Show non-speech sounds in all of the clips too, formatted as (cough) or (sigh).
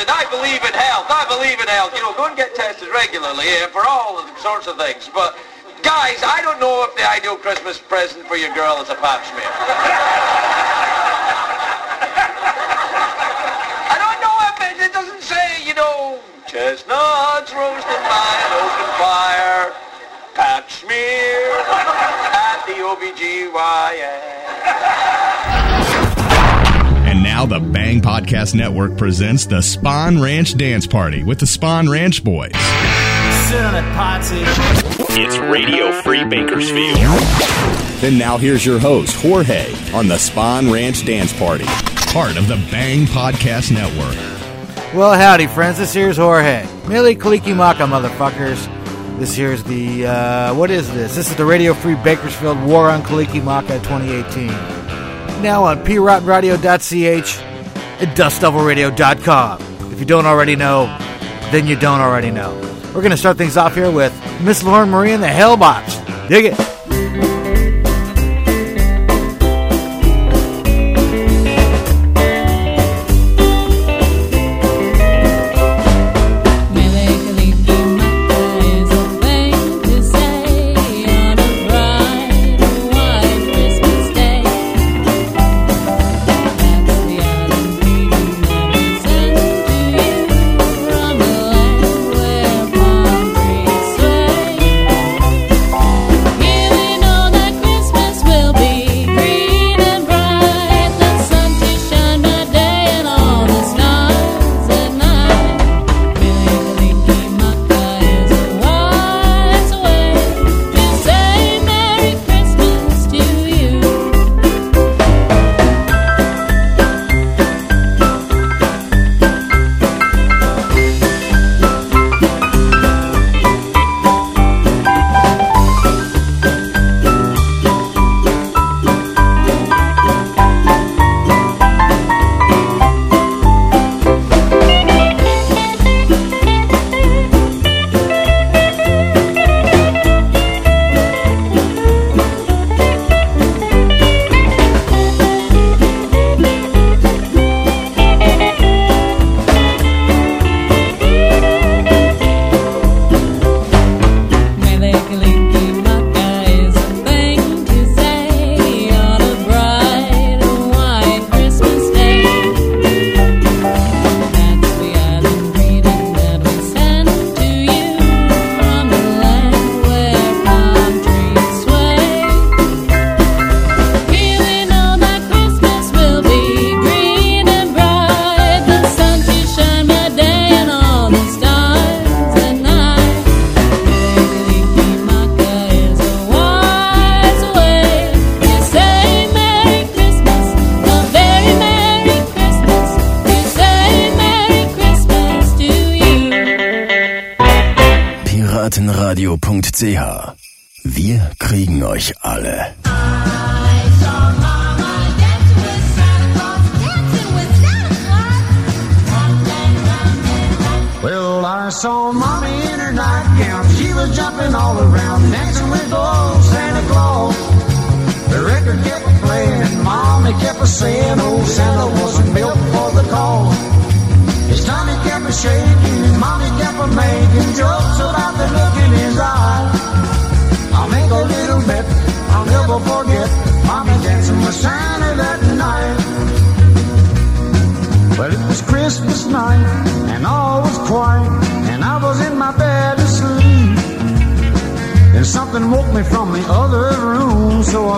tested. I believe in health. I believe in health. You know, go and get tested regularly eh, for all sorts of things. But guys, I don't know if the ideal Christmas present for your girl is a pap smear. (laughs) I don't know if it, it doesn't say, you know, chestnuts roasted by an open fire, pap smear at the OBGYN. And now the Bang Podcast Network presents the Spawn Ranch Dance Party with the Spawn Ranch Boys. Sit on it, Potsy. It's Radio Free Bakersfield. Then now here's your host, Jorge, on the Spawn Ranch Dance Party, part of the Bang Podcast Network. Well, howdy, friends. This here's Jorge. Mele Kalikimaka, motherfuckers. This here's the, uh, what is this? This is the Radio Free Bakersfield War on Kalikimaka 2018. Now on prottenradio.ch and dustdevilradio.com. If you don't already know, then you don't already know. We're going to start things off here with Miss Lauren Marie and the Hellbots. Dig it.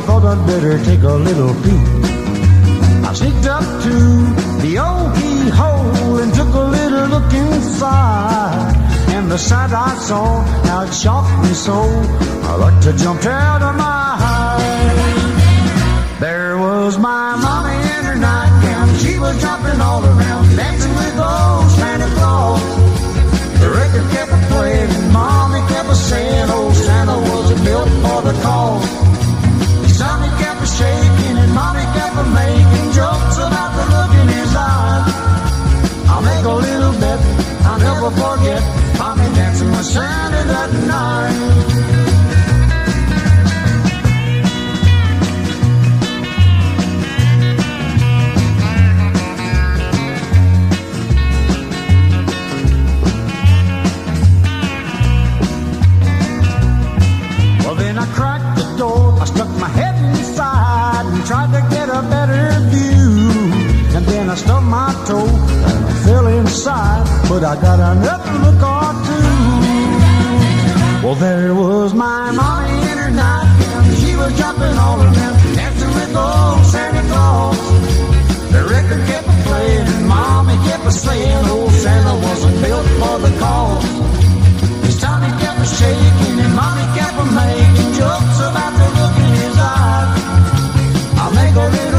Thought I'd better take a little peek. I sneaked up to the old keyhole and took a little look inside. And the sight I saw, now it shocked me so, I like to jump out of my hide. There was my mommy in her nightgown, she was jumping all around, dancing with old Santa Claus. The record kept playing, and mommy kept a saying, old Santa wasn't built for the cause. Shaking, and mommy kept a making jokes about the look in his eye. I'll make a little bet, I'll never forget, mommy dancing with Santa that night. tried to get a better view. And then I stubbed my toe and I fell inside, but I got another look or two. Well, there was my mommy in her nightgown. She was jumping all around, dancing with old Santa Claus. The record kept playing, and mommy kept saying, old Santa wasn't built for the cause. His tummy kept shaking, and mommy kept making.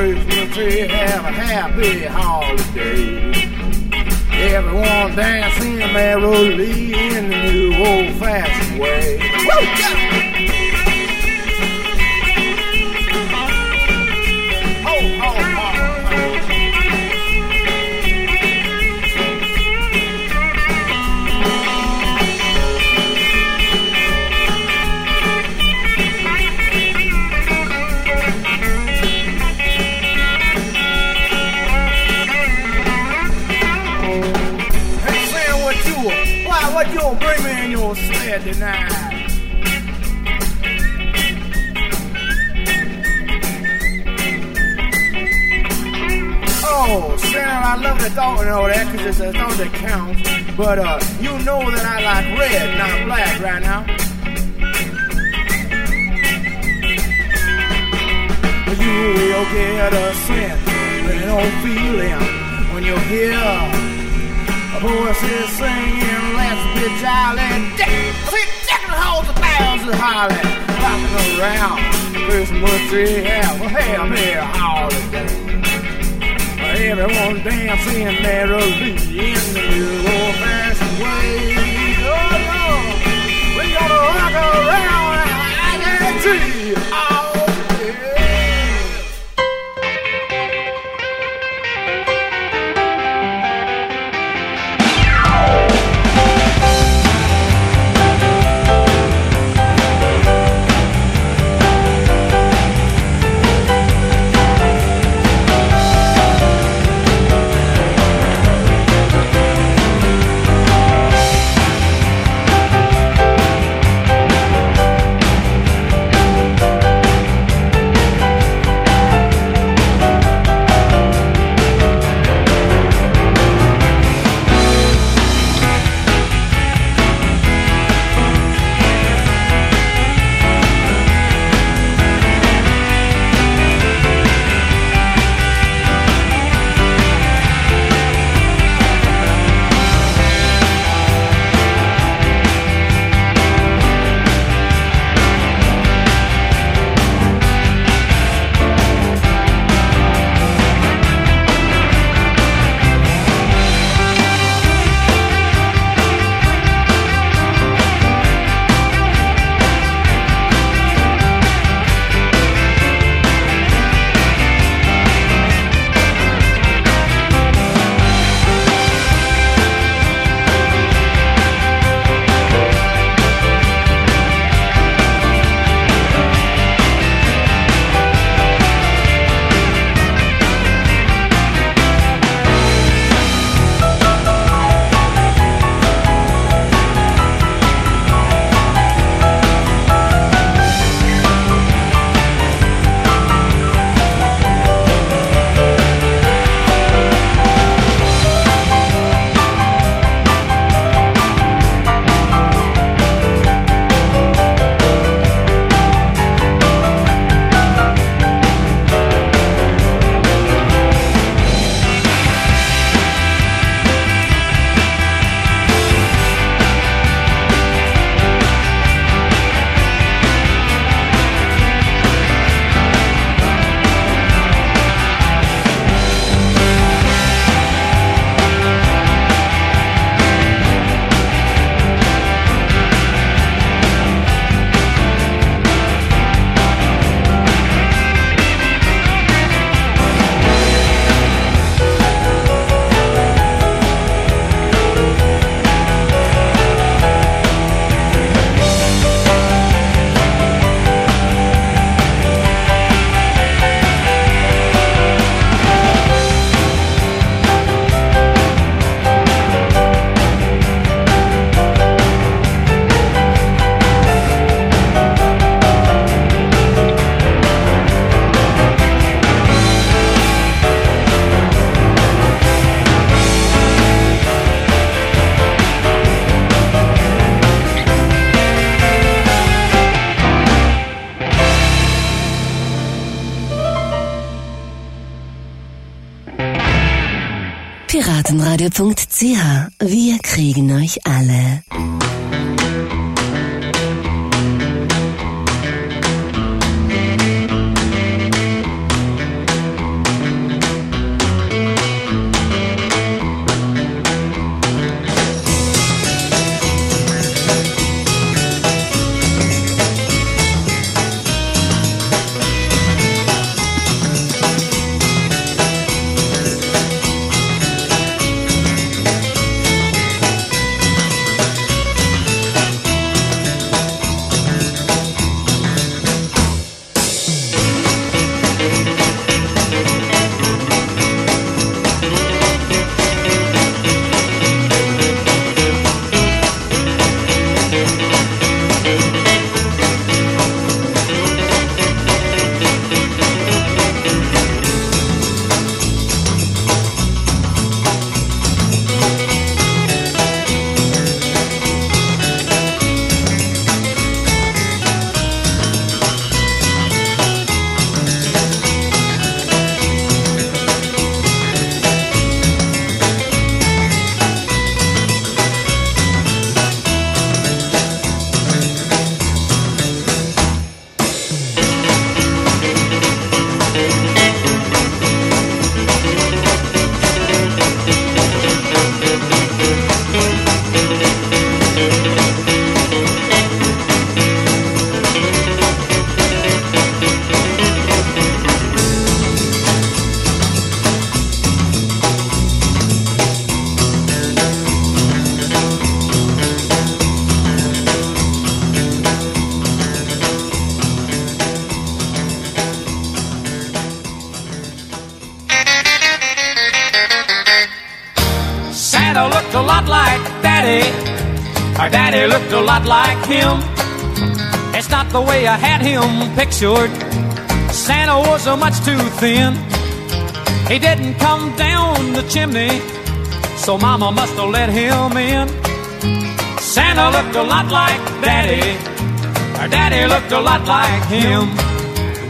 Christmas tree, have a happy holiday. Everyone dancing merrily in the new old-fashioned way. Woo! Yeah! 99. Oh, Sam, I love the thought and all that because it's a thought that counts. But uh, you know that I like red, not black right now. You will get a sense, but no feeling when you hear voices singing, let's be jolly hold the bells and holler, rocking around Christmas tree. Yeah, well, I'm here holiday. Everyone dancing merrily in the new old-fashioned way. Oh no, we gonna rock around and. Oh yeah. Live-Radio.ch. Wir like him. It's not the way I had him pictured. Santa was much too thin. He didn't come down the chimney, so Mama must have let him in. Santa looked a lot like Daddy. Our daddy looked a lot like him.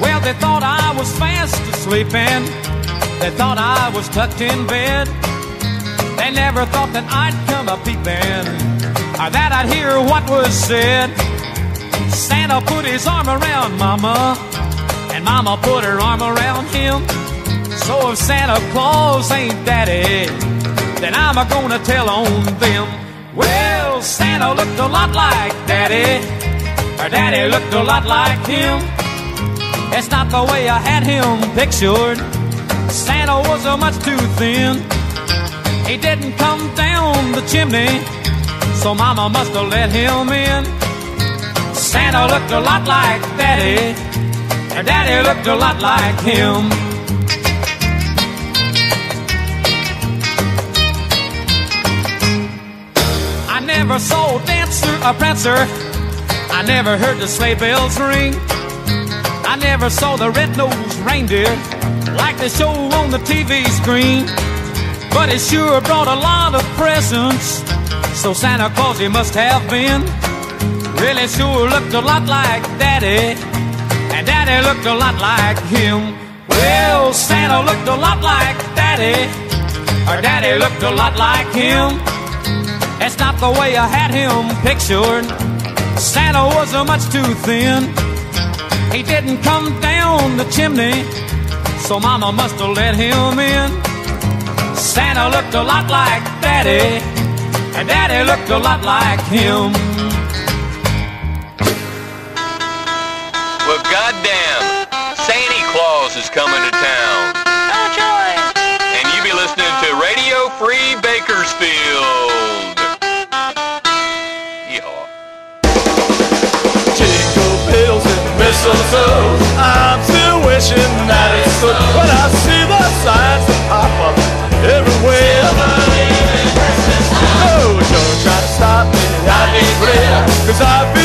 Well, they thought I was fast asleep and they thought I was tucked in bed. They never thought that I'd come a peeping or Uh, that I'd hear what was said. Santa put his arm around Mama, and Mama put her arm around him. So if Santa Claus ain't Daddy, then I'm a gonna tell on them. Well, Santa looked a lot like Daddy. Her daddy looked a lot like him. It's not the way I had him pictured. Santa was a much too thin. He didn't come down the chimney, so Mama must have let him in. Santa looked a lot like Daddy. and daddy looked a lot like him. I never saw a dancer, a prancer. I never heard the sleigh bells ring. I never saw the red-nosed reindeer like they show on the TV screen. But it sure brought a lot of presents. So Santa Claus he must have been. Really sure looked a lot like Daddy. And Daddy looked a lot like him. Well, Santa looked a lot like Daddy. Or Daddy looked a lot like him. It's not the way I had him pictured. Santa was much too thin. He didn't come down the chimney, so Mama must have let him in. Santa looked a lot like Daddy, and Daddy looked a lot like him. Well, goddamn, Santa Claus is coming to town. Oh, joy! And you be listening to Radio Free Bakersfield. Yeehaw. Jingle bells and mistletoe. I'm still wishing that it stood when I see the signs that pop up everywhere. Cause I feel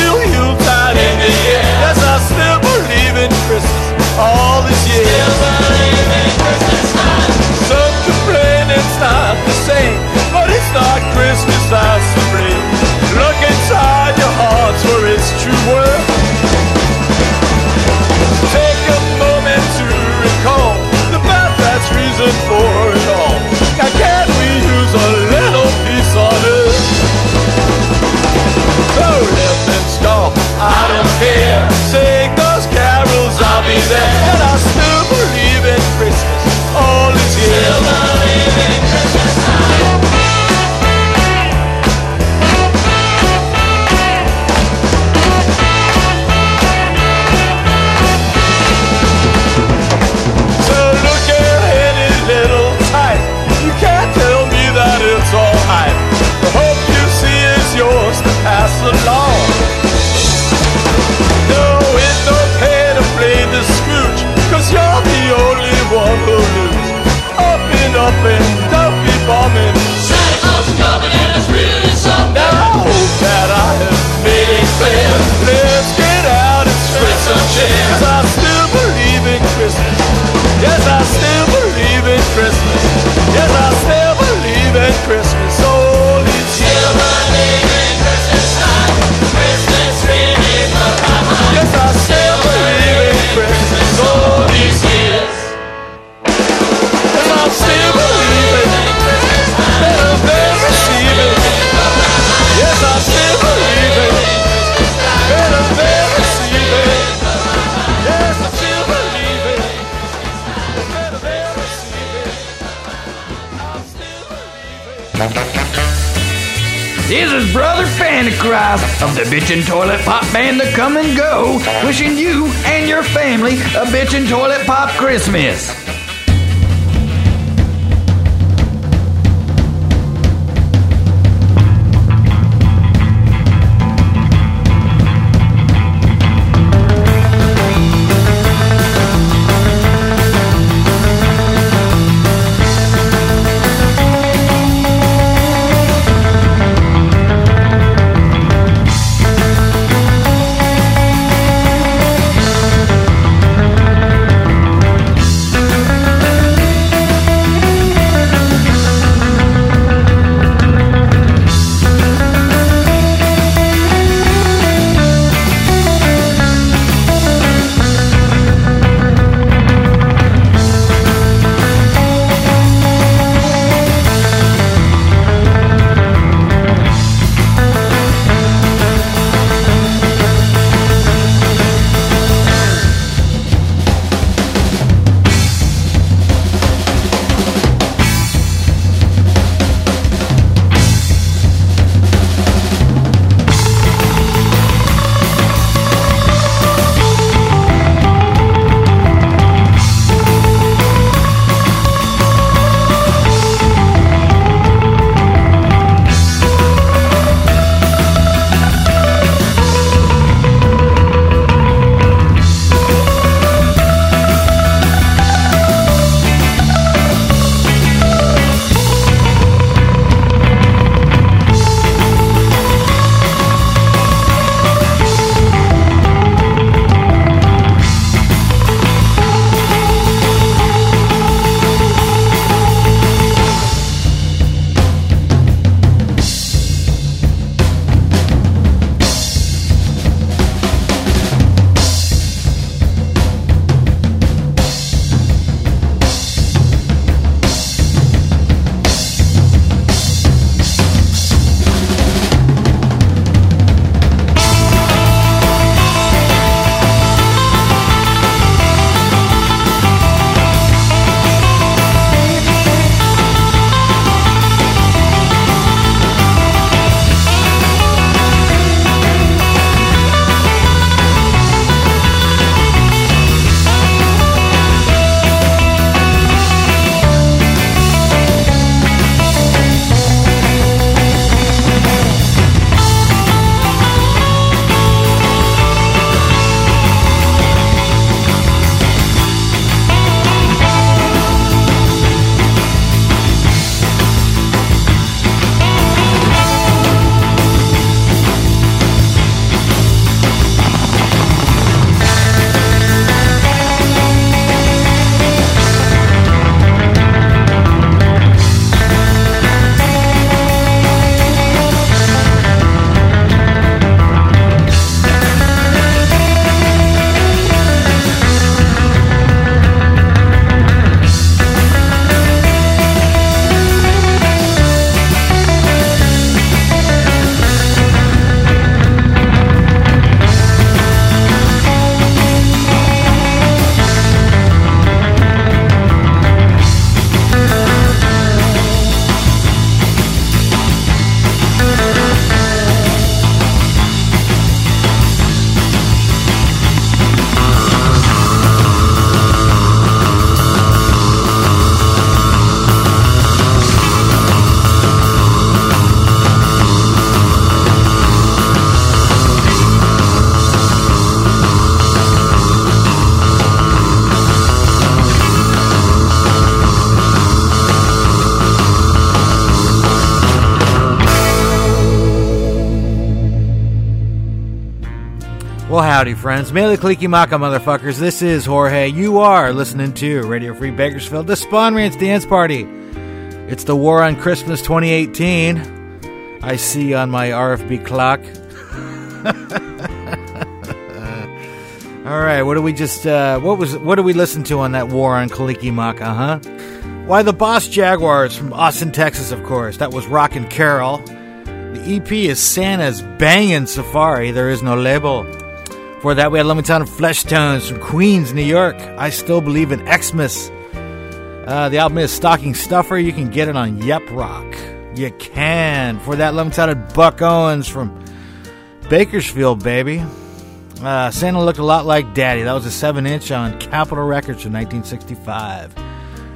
Bitchin' Toilet Pop Band to Come and Go, wishing you and your family a Bitchin' Toilet Pop Christmas. Howdy, friends. Mele Kalikimaka, motherfuckers. This is Jorge. You are listening to Radio Free Bakersfield, the Spawn Ranch Dance Party. It's the War on Christmas 2018. I see on my RFB clock. (laughs) All right, what do we just uh, what was what did we listen to on that War on Kalikimaka, huh? Why the Boss Jaguars from Austin, Texas, of course. That was Rockin' Carol. The EP is Santa's Bangin' Safari. There is no label. For that, we had Lemon Town and Fleshtones from Queens, New York. I still believe in Xmas. Uh, the album is Stocking Stuffer. You can get it on Yep Roc. You can. For that, Lemon Town Buck Owens from Bakersfield, baby. Uh, Santa looked a lot like Daddy. That was a 7 inch on Capitol Records from 1965.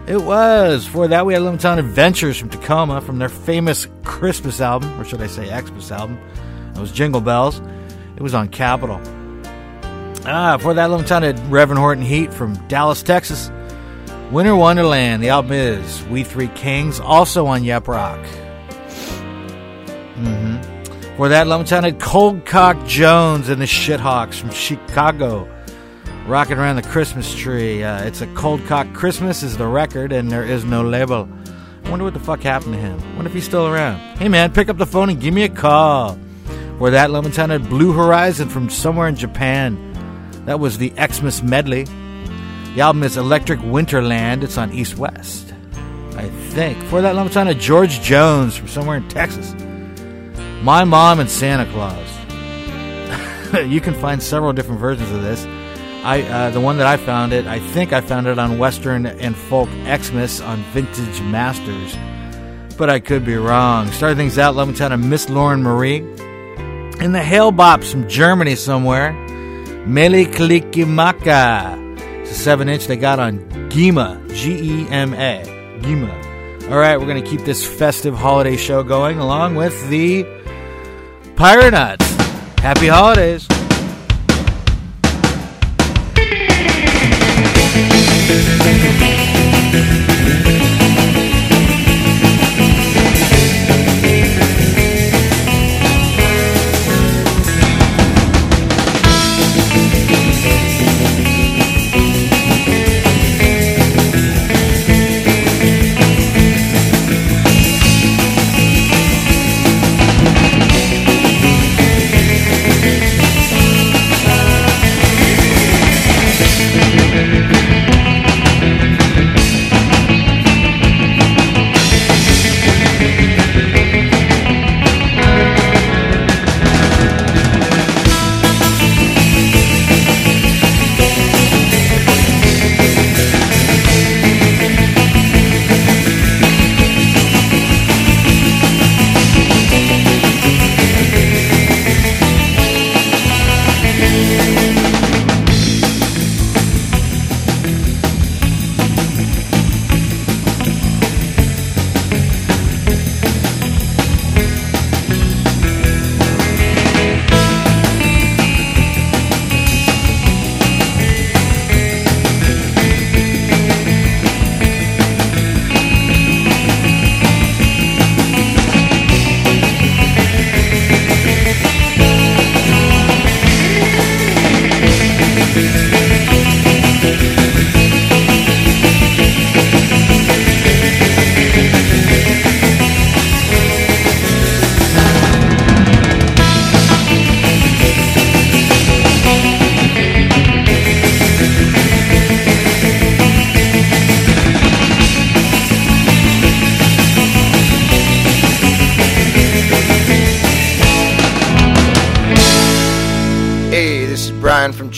It was. For that, we had Lemon Town the Ventures from Tacoma from their famous Christmas album, or should I say Xmas album. It was Jingle Bells. It was on Capitol. Ah, for that, Town had Reverend Horton Heat from Dallas, Texas. Winter Wonderland. The album is We Three Kings, also on Yep Roc. Mm-hmm. For that, Lemon Town Cold Cock Jones and the Shithawks from Chicago. Rocking around the Christmas tree. Uh, it's a Cold Cock Christmas is the record, and there is no label. I wonder what the fuck happened to him. Wonder if he's still around. Hey man, pick up the phone and give me a call. For that, Lemon Town Blue Horizon from somewhere in Japan. That was the Xmas medley. The album is Electric Winterland. It's on East West, I think. For that, Town had George Jones from somewhere in Texas. My Mom and Santa Claus. (laughs) you can find several different versions of this. I uh, the one that I found it, I think I found it on Western and Folk Xmas on Vintage Masters, but I could be wrong. Starting things out, Lemon Town and Miss Lauren Marie, and the Hail Bops from Germany somewhere. Mele Kalikimaka. It's a seven inch they got on Gema, G E M A, Gema. All right, we're gonna keep this festive holiday show going along with the Pirate Nuts. Happy holidays.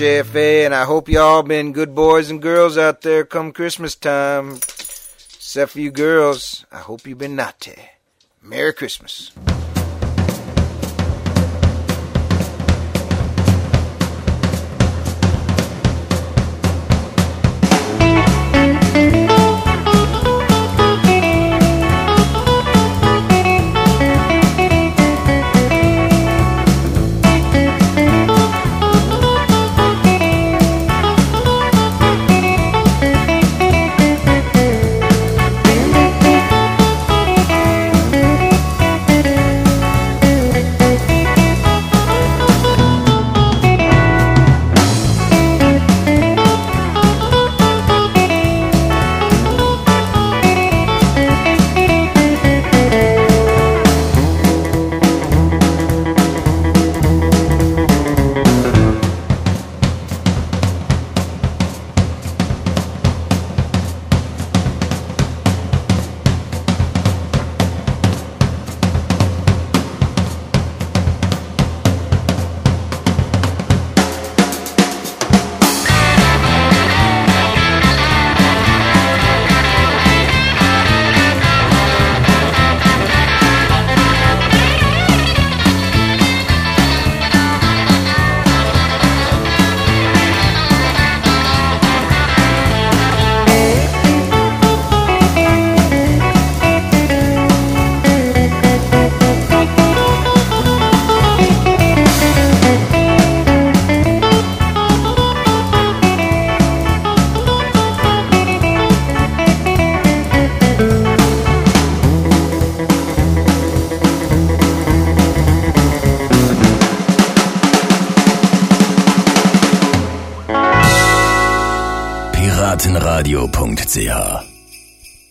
JFA, and I hope y'all been good boys and girls out there come Christmas time. Except for you girls, I hope you've been naughty. Merry Christmas.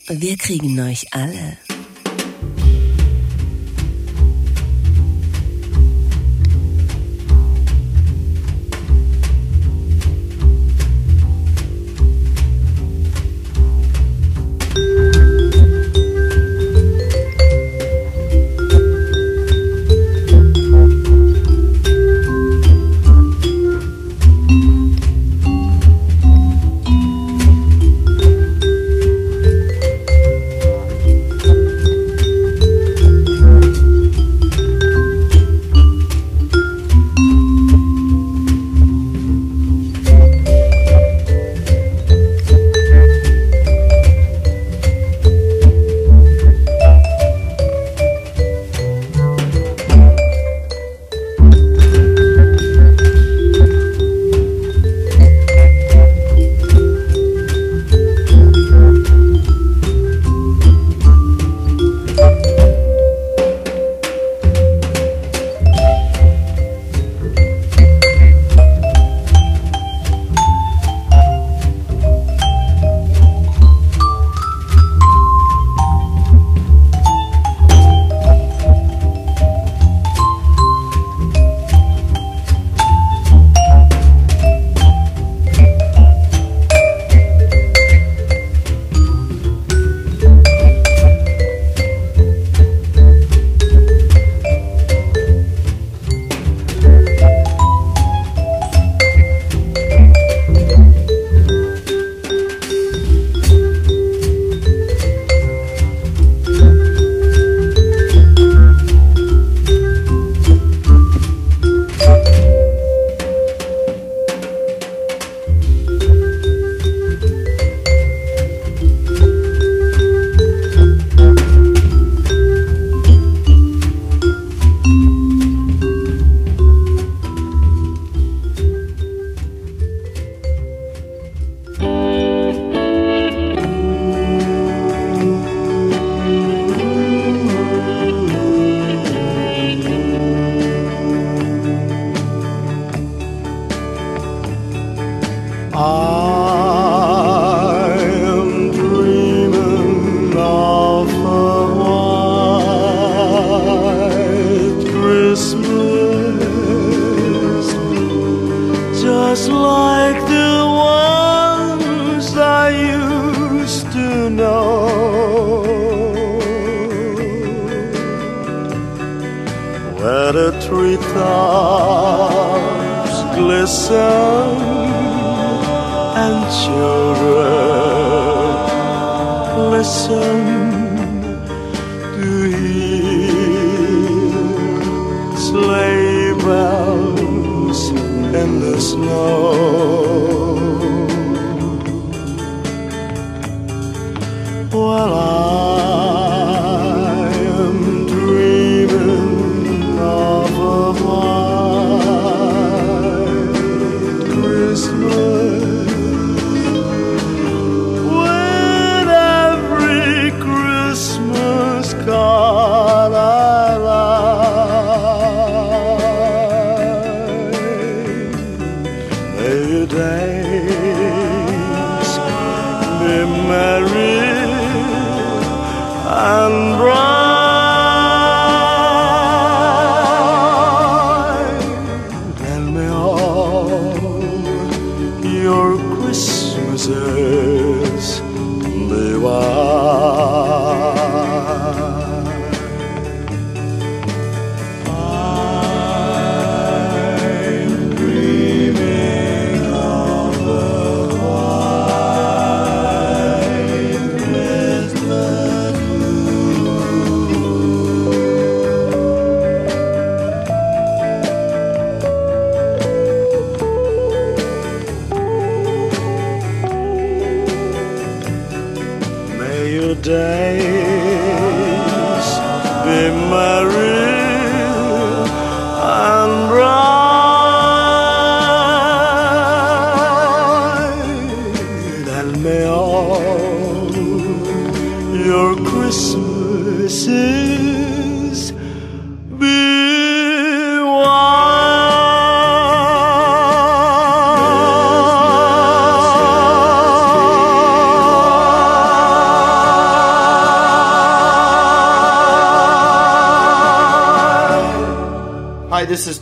Wir kriegen euch alle.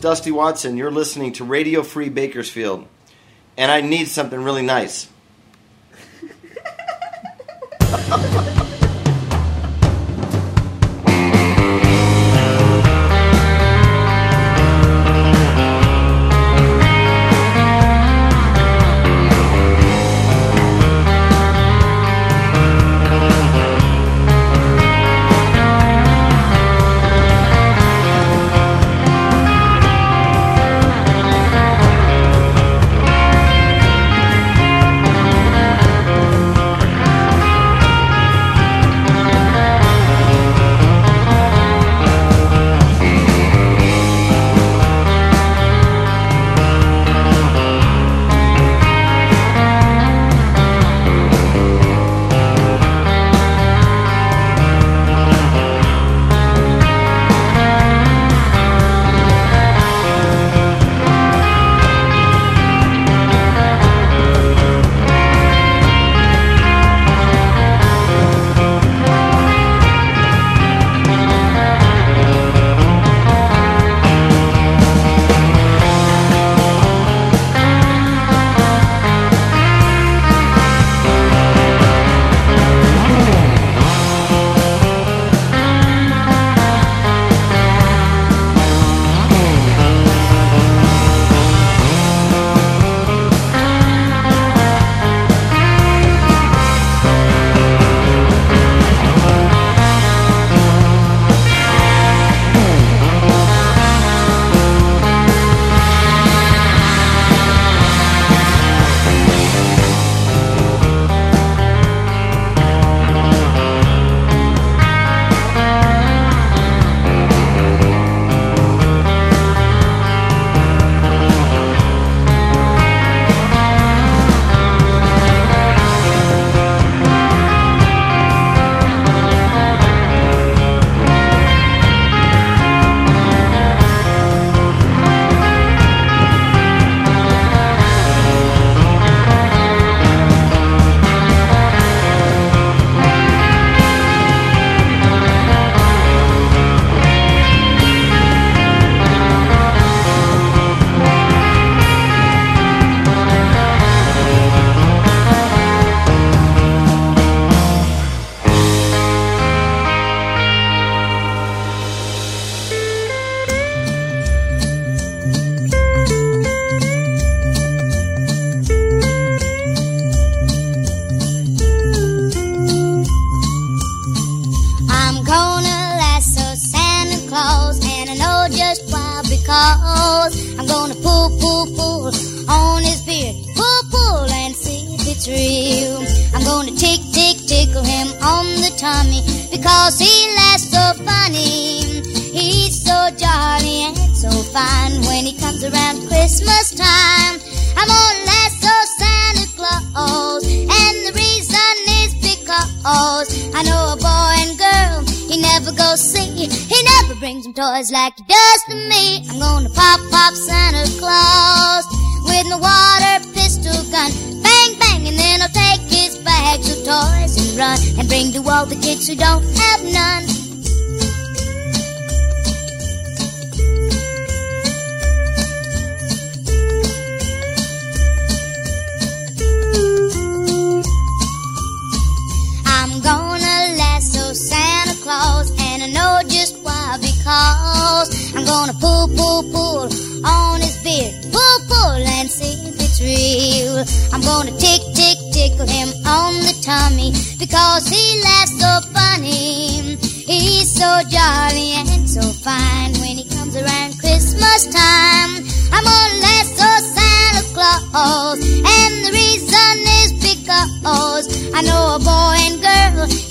Dusty Watson. You're listening to Radio Free Bakersfield, and I need something really nice. (laughs)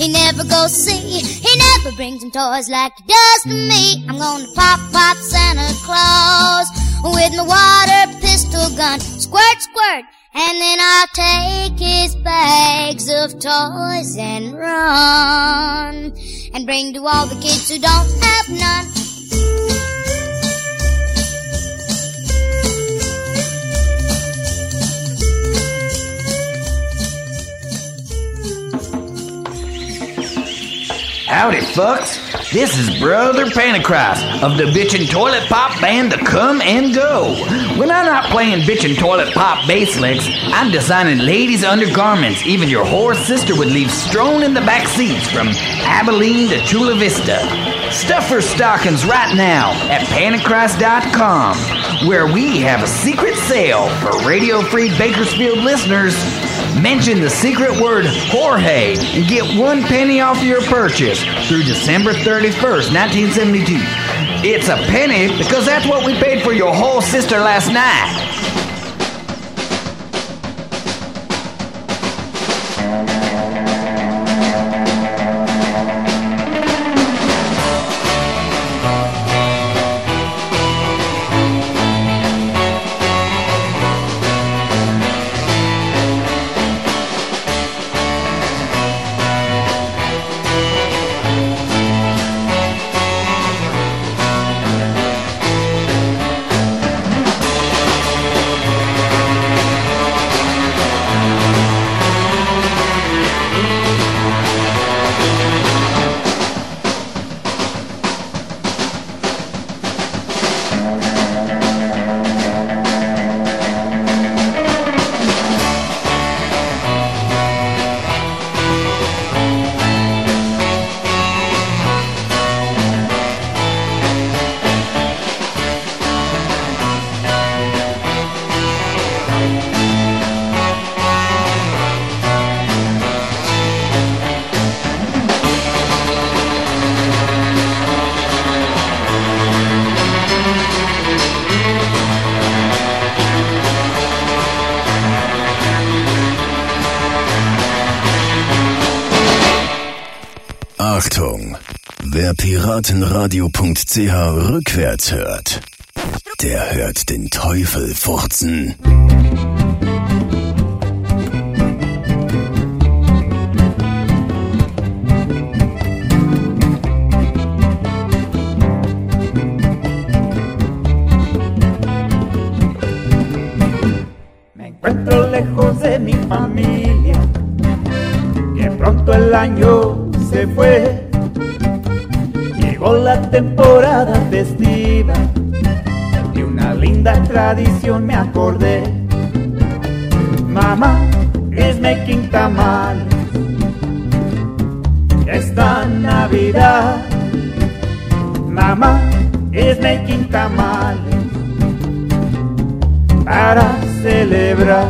he never goes see. He never brings him toys like he does to me. I'm gonna pop, pop Santa Claus with my water pistol gun. Squirt, squirt. And then I'll take his bags of toys and run. And bring to all the kids who don't have none. Howdy, folks. This is Brother Panicross of the Bitchin' Toilet Pop Band The Come and Go. When I'm not playing Bitchin' Toilet Pop bass licks, I'm designing ladies' undergarments even your whore sister would leave strewn in the back seats from Abilene to Chula Vista. Stuff her stockings right now at panicross.com, where we have a secret sale for Radio Free Bakersfield listeners. Mention the secret word Jorge and get one penny off your purchase through December 31st, 1972. It's a penny because that's what we paid for your whole sister last night. piratenradio.ch rückwärts hört, der hört den Teufel furzen. Temporada festiva, de una linda tradición me acordé. Mamá is making tamales esta Navidad. Mamá is making tamales para celebrar.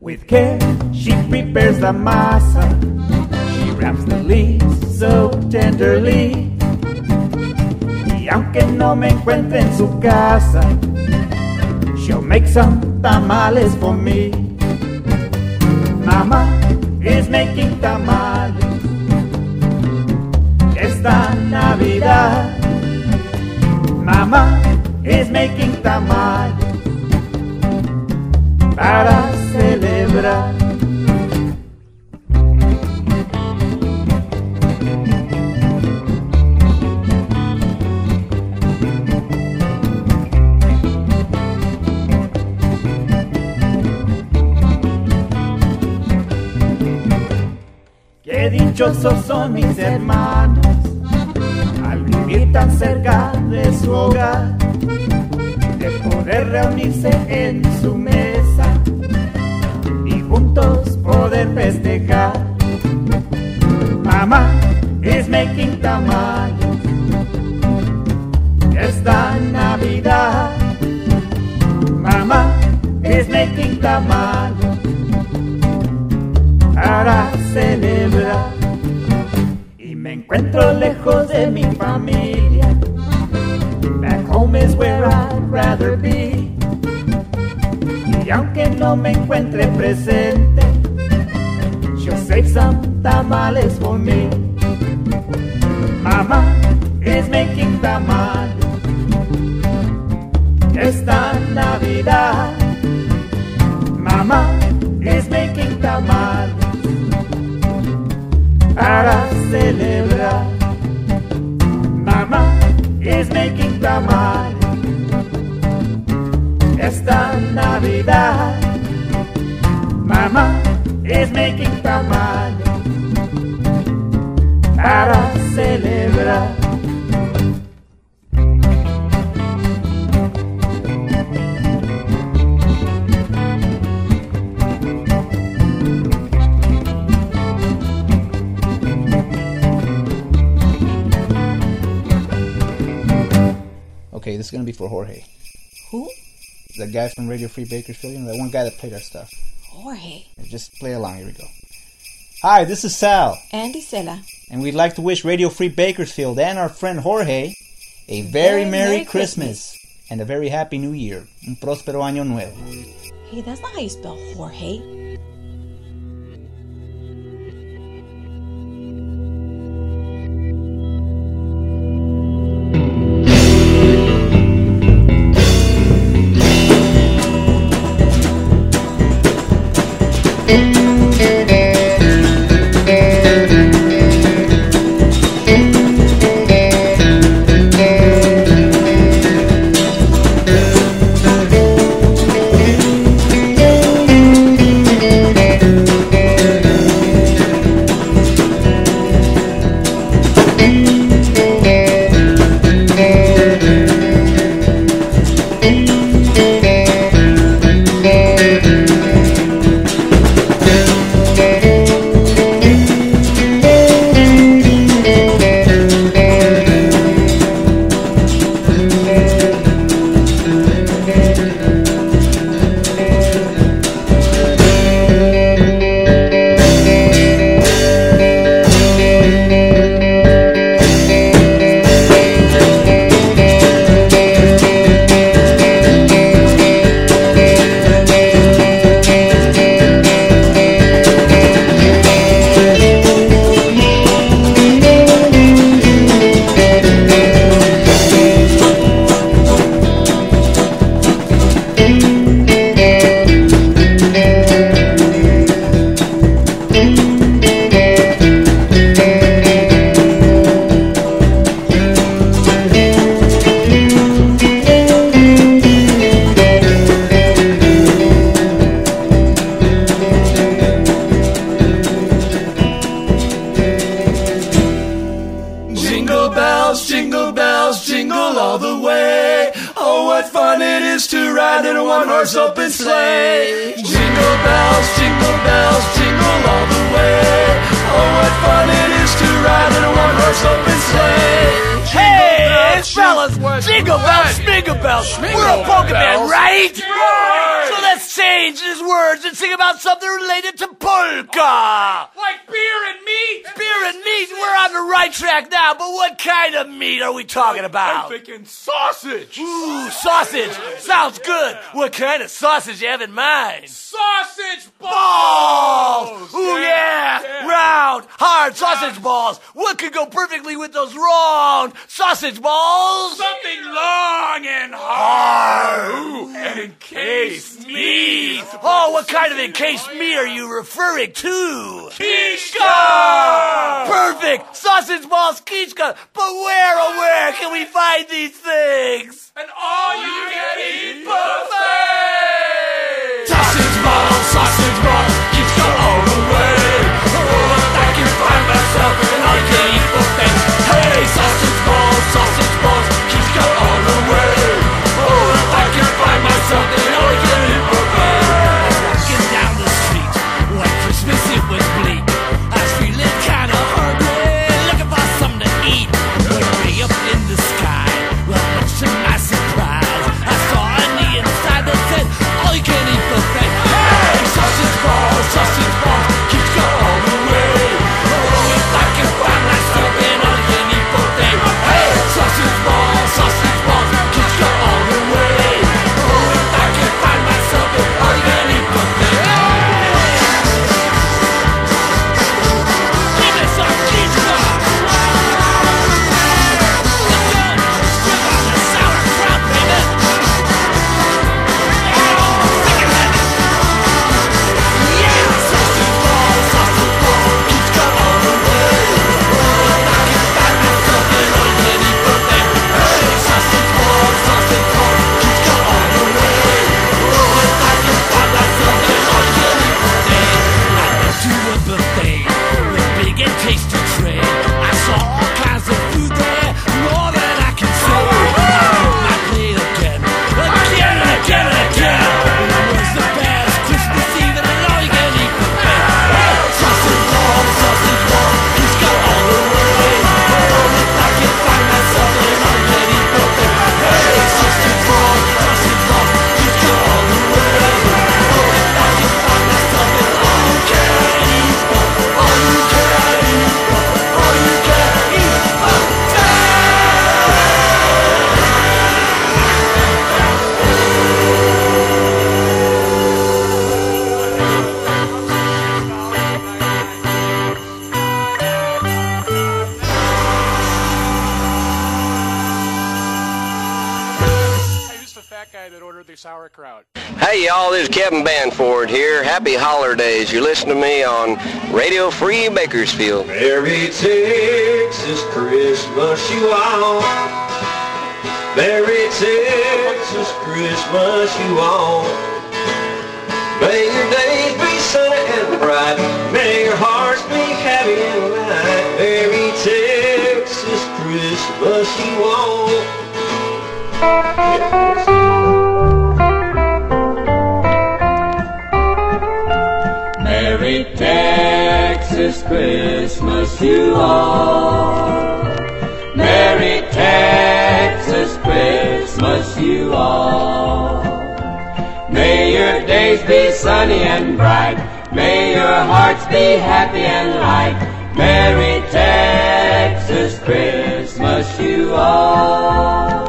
With care, she prepares the masa. She wraps the leaves so tenderly. No me encuentre en su casa, she'll make some tamales for me. Mama is making tamales esta Navidad. Mama is making tamales para celebrar. Dichosos son mis hermanos al vivir tan cerca de su hogar, de poder reunirse en su mesa y juntos poder festejar. Mamá is making tamales esta Navidad. Mamá is making tamales para celebrar. Encuentro lejos de mi familia. Back home is where I'd rather be. Y aunque no me encuentre presente, she'll save some tamales for me. Mama is making tamales esta Navidad. Mama is making tamales para celebrar. Mama is making tamales esta Navidad. Mama is making tamales para celebrar. This is gonna be for Jorge. Who? The guy from Radio Free Bakersfield, you know, that one guy that played our stuff. Jorge. Just play along. Here we go. Hi, this is Sal, Andy Sela. and we'd like to wish Radio Free Bakersfield and our friend Jorge a very, Very Merry, Merry Christmas, and a very Happy New Year. Un próspero año nuevo. Hey, that's not how you spell Jorge. Are we talking about? I'm thinking sausage. Ooh, sausage. Sounds good. What kind of sausage you have in mind? Sausage balls! Ooh, yeah! Round, hard sausage balls. What could go perfectly with those round sausage balls? Something long and hard. Ooh, and encased meat. Oh, what kind of encased meat are you referring to? Kishka! Perfect! Sausage balls, kishka! But where, oh where can we find these things? An all-you-can-eat buffet. Sausage balls, sausage balls, holidays. You listen to me on Radio Free Bakersfield. Merry Texas Christmas, you all. Merry Texas Christmas, you all. May your Christmas, you all. Merry Texas Christmas, you all. May your days be sunny and bright. May your hearts be happy and light. Merry Texas Christmas, you all.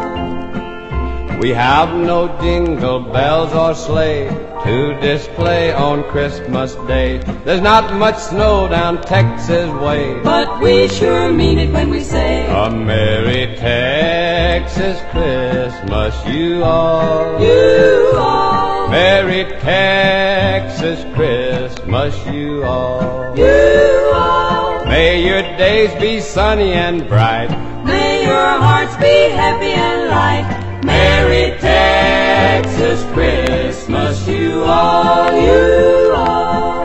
We have no jingle bells or sleigh to display on Christmas Day. There's not much snow down Texas way. But we sure mean it when we say A Merry Texas Christmas, you all. You all. Merry Texas Christmas, you all. You all. May your days be sunny and bright. May your hearts be happy and light. Merry Texas Christmas, you are, you are.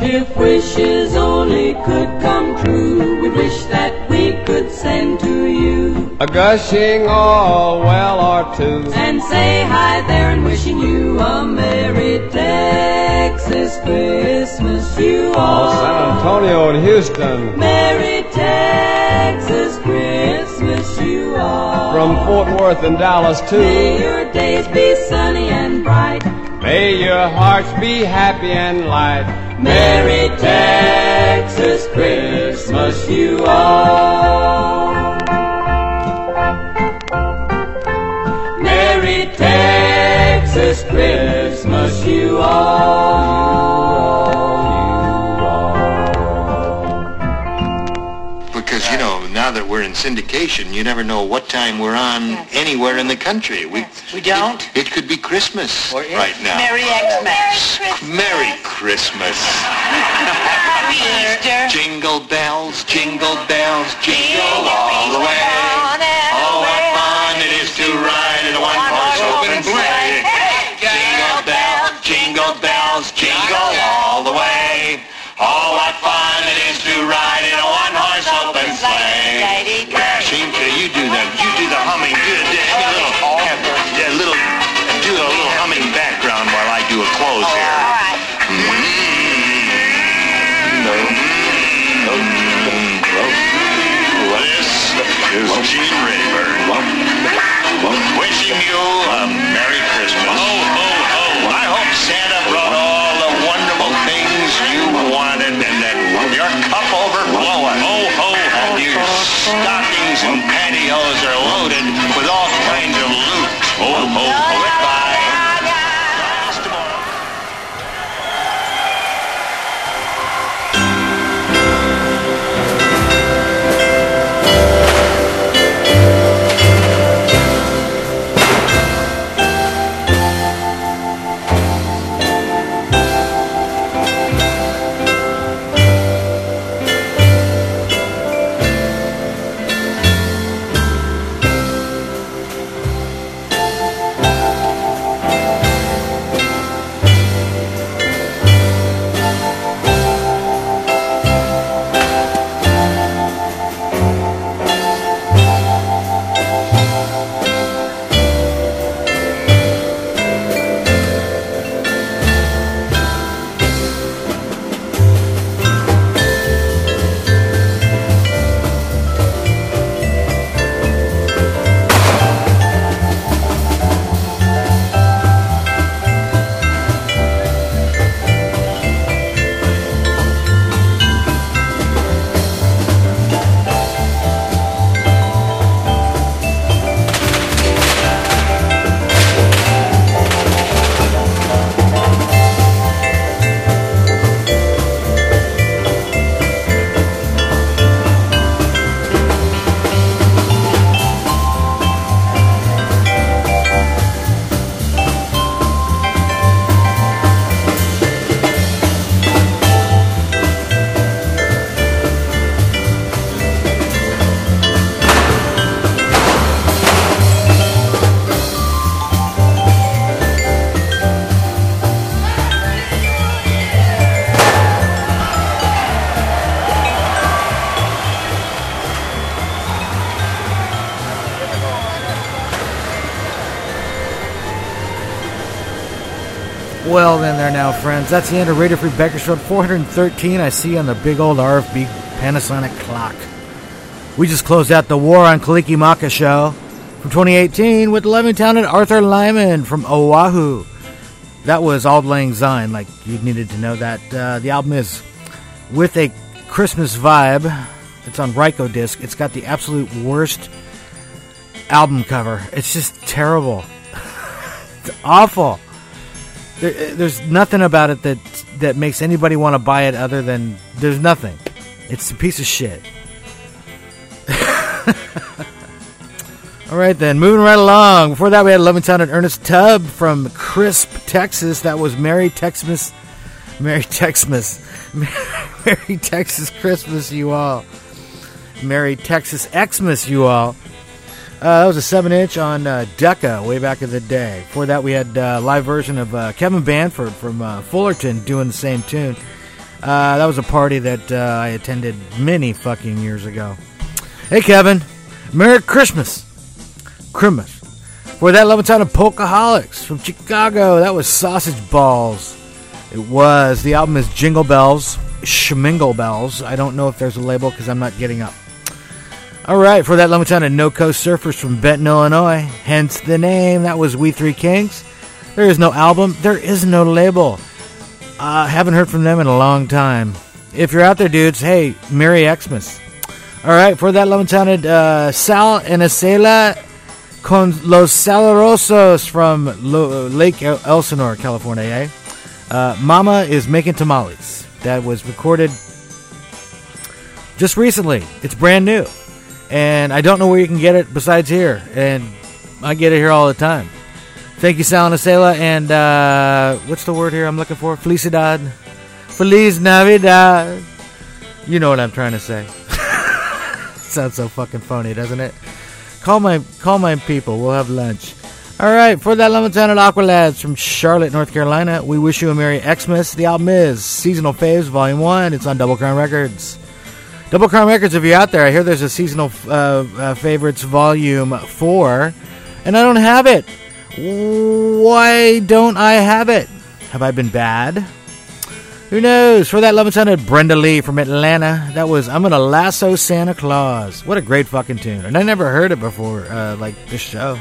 If wishes only could come true, we wish that we could send A gushing all well or two. and say hi there and wishing you a Merry Texas Christmas, you all. Oh. San Antonio and Houston. Merry Texas Christmas, you all. From Fort Worth and Dallas too. May your days be sunny and bright. May your hearts be happy and light. Merry Texas Christmas, you all. Because, you know, now that we're in syndication, you never know what time we're on anywhere in the country. We, We don't? it could be Christmas right now. Merry Xmas. Merry Christmas. Happy Easter. Jingle bells, jingle bells, jingle all the way. Oh, what fun bells, jingle all the way. Oh, what fun there now, friends. That's the end of Radio Free Bakersfield 413. I see on the big old RFB Panasonic clock. We just closed out the War on Kalikimaka show from 2018 with Levittown and Arthur Lyman from Oahu. That was Auld Lang Syne, like you needed to know that. Uh, the album is with a Christmas vibe. It's on Rykodisc. It's got the absolute worst album cover. It's just terrible. (laughs) it's awful. There, eh, there's nothing about it that that makes anybody want to buy it other than there's nothing. It's a piece of shit. (laughs) All right, then moving right along. Before that, we had Levittown and Ernest Tubb from Crisp, Texas. That was Merry Texmas, Merry Texmas, (laughs) Merry Texas Christmas, you all. Merry Texas Xmas, you all. Uh, that was a seven inch on uh, Decca way back in the day. Before that, we had uh, live version of uh, Kevin Banford from uh, Fullerton doing the same tune. Uh, that was a party that I attended many fucking years ago. Hey, Kevin, Merry Christmas, Christmas. For that, Levittown of Polkaholics from Chicago. That was Sausage Balls. It was. The album is Jingle Bells, Schmingle Bells. I don't know if there's a label because I'm not getting up. All right, for that Levittown and No Coast Surfers from Benton, Illinois. Hence the name. That was We Three Kings. There is no album. There is no label. Uh, haven't heard from them in a long time. If you're out there, dudes, hey, Merry Xmas. All right, for that Levittown, uh, Sal and Acela con Los Salarosos from Lo- Lake El- Elsinore, California. Eh? Uh, Mama is making tamales. That was recorded just recently. It's brand new. And I don't know where you can get it besides here. And I get it here all the time. Thank you, Sal Nacela. And uh, what's the word here I'm looking for? Felicidad. Feliz Navidad. You know what I'm trying to say. (laughs) Sounds so fucking phony, doesn't it? Call my call my people. We'll have lunch. All right, for that Levittown and Aqua Lads from Charlotte, North Carolina, we wish you a Merry Xmas. The album is Seasonal Faves Volume 1. It's on Double Crown Records. Double Crown Records, if you're out there, I hear there's a Seasonal uh, uh, Favorites Volume 4, and I don't have it. Why don't I have it? Have I been bad? Who knows? For that Levittown at Brenda Lee from Atlanta, that was I'm Gonna Lasso Santa Claus. What a great fucking tune. And I never heard it before, uh, like this show.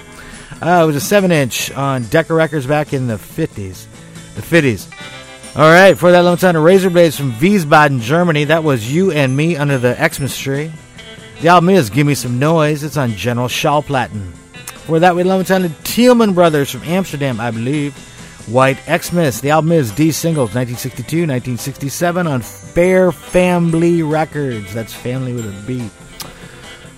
Uh, it was a 7 inch on Decca Records back in the 50s. The 50s. All right, for that long time, Razor Blades from Wiesbaden, Germany. That was You and Me Under the Xmas Tree. The album is Give Me Some Noise. It's on General Schallplatten. For that, we love time the Tielman Brothers from Amsterdam, I believe. White Xmas. The album is D Singles, 1962, 1967 on Fair Family Records. That's family with a B.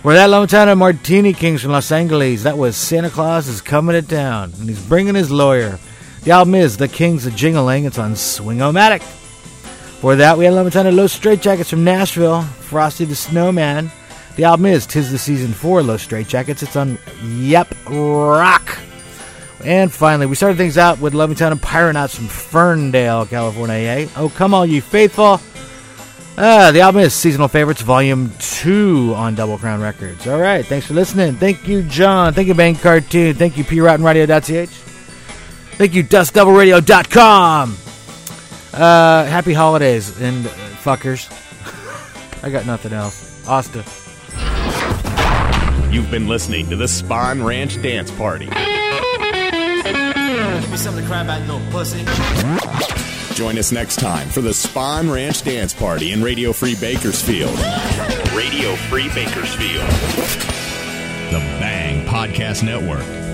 For that long time, of Martini Kings from Los Angeles. That was Santa Claus is coming to town, and he's bringing his lawyer. The album is The Kings of Jingling. It's on Swing-O-Matic. For that, we had a ton Los Straitjackets from Nashville. Frosty the Snowman. The album is Tis the Season for Los Straitjackets. It's on Yep Roc. And finally, we started things out with Levittown and Pyronauts from Ferndale, California. eh? Oh, come all you faithful. Uh, the album is Seasonal Favorites Volume 2 on Double Crown Records. All right, thanks for listening. Thank you, John. Thank you, Bang Cartoon. Thank you, PRottenRadio.ch. Thank you, DustDoubleRadio.com. Uh, happy holidays and uh, fuckers. (laughs) I got nothing else. Asta. You've been listening to the Spahn Ranch Dance Party. Give me something to cry about, you little pussy. Join us next time for the Spahn Ranch Dance Party in Radio Free Bakersfield. Radio Free Bakersfield. The Bang Podcast Network.